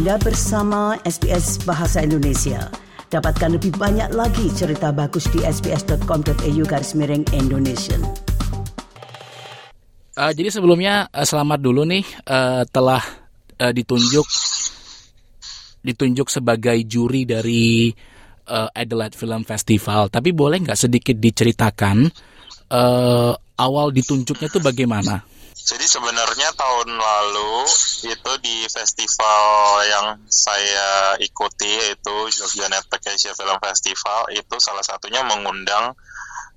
Anda bersama SBS Bahasa Indonesia. Dapatkan lebih banyak lagi cerita bagus di sbs.com.au garis miring Indonesia. Uh, jadi sebelumnya uh, selamat dulu nih uh, telah uh, ditunjuk ditunjuk sebagai juri dari uh, Adelaide Film Festival. Tapi boleh nggak sedikit diceritakan uh, awal ditunjuknya itu bagaimana? Jadi sebenarnya tahun lalu itu di festival yang saya ikuti yaitu Jogja Network Asia Film Festival itu salah satunya mengundang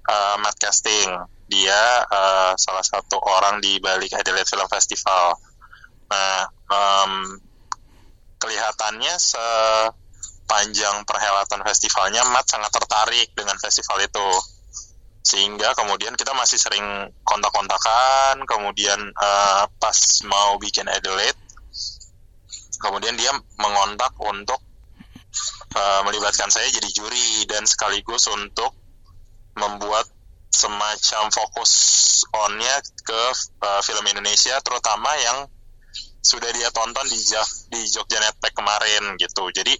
uh, Matt Casting. Dia uh, salah satu orang di balik Adelaide Film Festival. Nah, um, kelihatannya sepanjang perhelatan festivalnya Matt sangat tertarik dengan festival itu sehingga kemudian kita masih sering kontak-kontakan kemudian uh, pas mau bikin Adelaide kemudian dia mengontak untuk uh, melibatkan saya jadi juri dan sekaligus untuk membuat semacam fokus onnya ke uh, film Indonesia terutama yang sudah dia tonton di di Jogja Netpack kemarin gitu. Jadi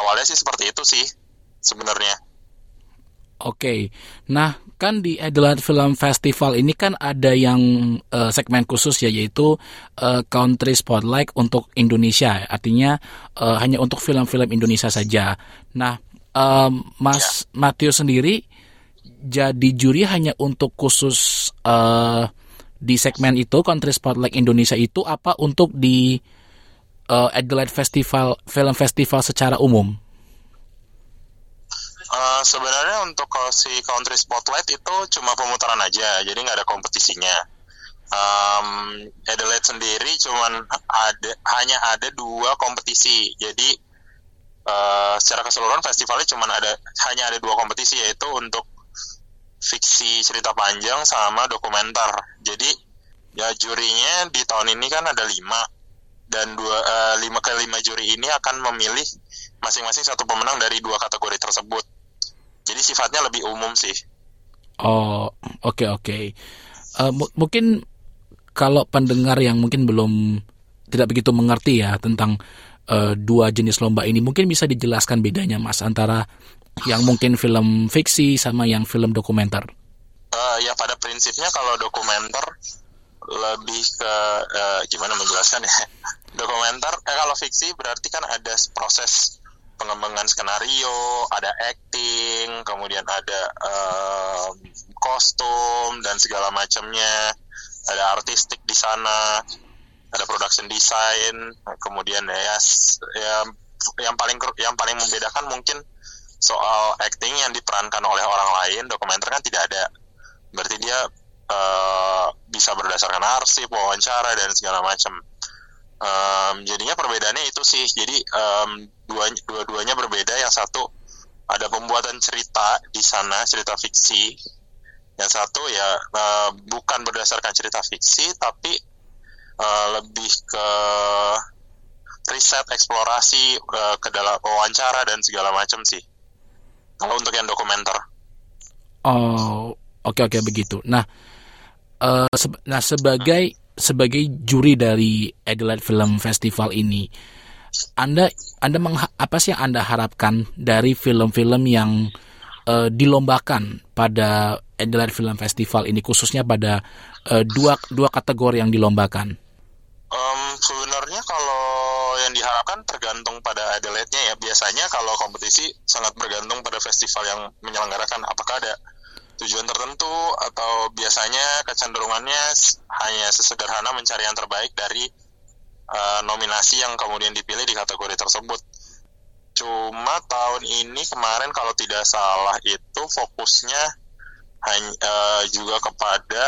awalnya sih seperti itu sih sebenarnya Oke, nah kan di Adelaide Film Festival ini kan ada yang uh, segmen khusus ya yaitu uh, Country Spotlight untuk Indonesia, artinya uh, hanya untuk film-film Indonesia saja. Nah, um, Mas ya. Matthew sendiri jadi juri hanya untuk khusus uh, di segmen itu Country Spotlight Indonesia itu apa untuk di uh, Adelaide Festival Film Festival secara umum? Uh, sebenarnya untuk si Country Spotlight itu cuma pemutaran aja, jadi nggak ada kompetisinya. Um, Adelaide sendiri cuma ada hanya ada dua kompetisi, jadi uh, secara keseluruhan festivalnya cuma ada hanya ada dua kompetisi yaitu untuk fiksi cerita panjang sama dokumenter. Jadi ya jurinya di tahun ini kan ada lima dan dua uh, lima ke lima juri ini akan memilih masing-masing satu pemenang dari dua kategori tersebut. Sifatnya lebih umum sih. Oh, oke okay, oke. Okay. Uh, eh, mungkin kalau pendengar yang mungkin belum tidak begitu mengerti ya tentang uh, dua jenis lomba ini, mungkin bisa dijelaskan bedanya Mas antara yang mungkin film fiksi sama yang film dokumenter. Uh, ya pada prinsipnya kalau dokumenter lebih ke uh, gimana menjelaskan ya dokumenter eh, kalau fiksi berarti kan ada proses pengembangan skenario, ada acting, kemudian ada uh, kostum dan segala macamnya, ada artistik di sana, ada production design, kemudian ya, ya yang paling yang paling membedakan mungkin soal acting yang diperankan oleh orang lain, dokumenter kan tidak ada, berarti dia uh, bisa berdasarkan arsip, wawancara dan segala macam um, jadinya perbedaannya itu sih. Jadi um, dua dua-duanya berbeda. Yang satu ada pembuatan cerita di sana cerita fiksi. Yang satu ya uh, bukan berdasarkan cerita fiksi tapi uh, lebih ke riset eksplorasi uh, ke dalam wawancara dan segala macam sih. Kalau untuk yang dokumenter. Oh oke okay, oke okay, begitu. Nah uh, se nah sebagai sebagai juri dari Adelaide Film Festival ini, Anda Anda apa sih yang Anda harapkan dari film-film yang uh, dilombakan pada Adelaide Film Festival ini khususnya pada uh, dua dua kategori yang dilombakan? Um, sebenarnya kalau yang diharapkan tergantung pada Adelaide-nya ya. Biasanya kalau kompetisi sangat bergantung pada festival yang menyelenggarakan apakah ada tujuan tertentu atau biasanya kecenderungannya hanya sesederhana mencari yang terbaik dari uh, nominasi yang kemudian dipilih di kategori tersebut. Cuma tahun ini kemarin kalau tidak salah itu fokusnya hanya uh, juga kepada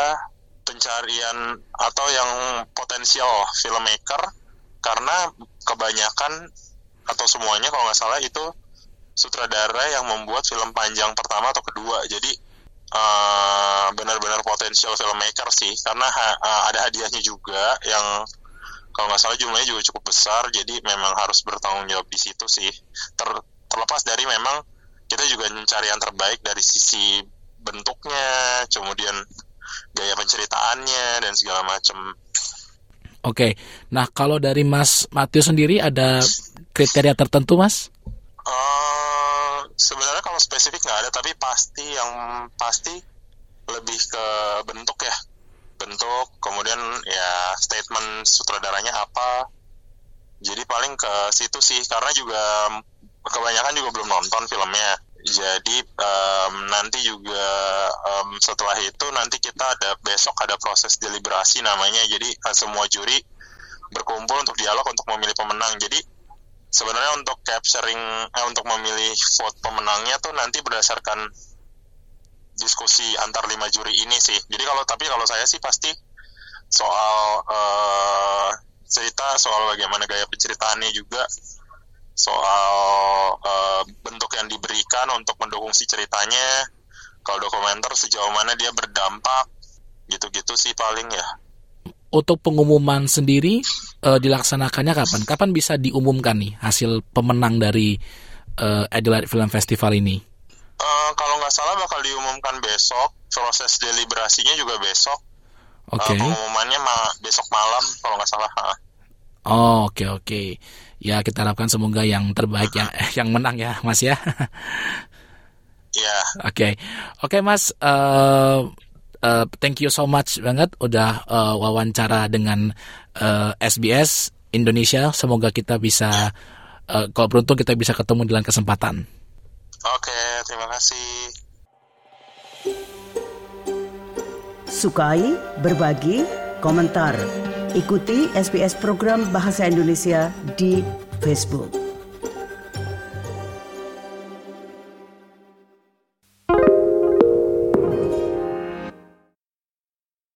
pencarian atau yang potensial filmmaker karena kebanyakan atau semuanya kalau nggak salah itu sutradara yang membuat film panjang pertama atau kedua. Jadi uh, benar-benar potensial filmmaker sih. Karena ha, uh, ada hadiahnya juga yang kalau nggak salah jumlahnya juga cukup besar. Jadi memang harus bertanggung jawab di situ sih. Ter, terlepas dari memang kita juga mencari yang terbaik dari sisi bentuknya kemudian gaya penceritaannya dan segala macam Oke, nah kalau dari Mas Matthew sendiri ada kriteria tertentu, Mas? Sebenarnya kalau spesifik nggak ada, tapi pasti yang pasti lebih ke bentuk ya, bentuk. Kemudian ya statement sutradaranya apa. Jadi paling ke situ sih, karena juga kebanyakan juga belum nonton filmnya. Jadi um, nanti juga um, setelah itu nanti kita ada besok ada proses deliberasi namanya. Jadi uh, semua juri berkumpul untuk dialog untuk memilih pemenang. Jadi sebenarnya untuk capturing eh, untuk memilih vote pemenangnya tuh nanti berdasarkan diskusi antar lima juri ini sih. Jadi kalau tapi kalau saya sih pasti soal uh, cerita soal bagaimana gaya penceritaannya juga soal uh, bentuk yang diberikan untuk mendukung si ceritanya kalau dokumenter sejauh mana dia berdampak gitu-gitu sih paling ya untuk pengumuman sendiri uh, dilaksanakannya kapan? Kapan bisa diumumkan nih hasil pemenang dari uh, Adelaide Film Festival ini? Uh, kalau nggak salah bakal diumumkan besok. Proses deliberasinya juga besok. Oke. Okay. Uh, pengumumannya ma besok malam kalau nggak salah. Oh oke okay, oke. Okay. Ya kita harapkan semoga yang terbaik uh -huh. ya yang menang ya Mas ya. Iya. Oke oke Mas. Uh, uh, thank you so much banget udah uh, wawancara dengan uh, eh, SBS Indonesia. Semoga kita bisa uh, kalau beruntung kita bisa ketemu di lain kesempatan. Oke, terima kasih. Sukai, berbagi, komentar. Ikuti SBS program Bahasa Indonesia di Facebook.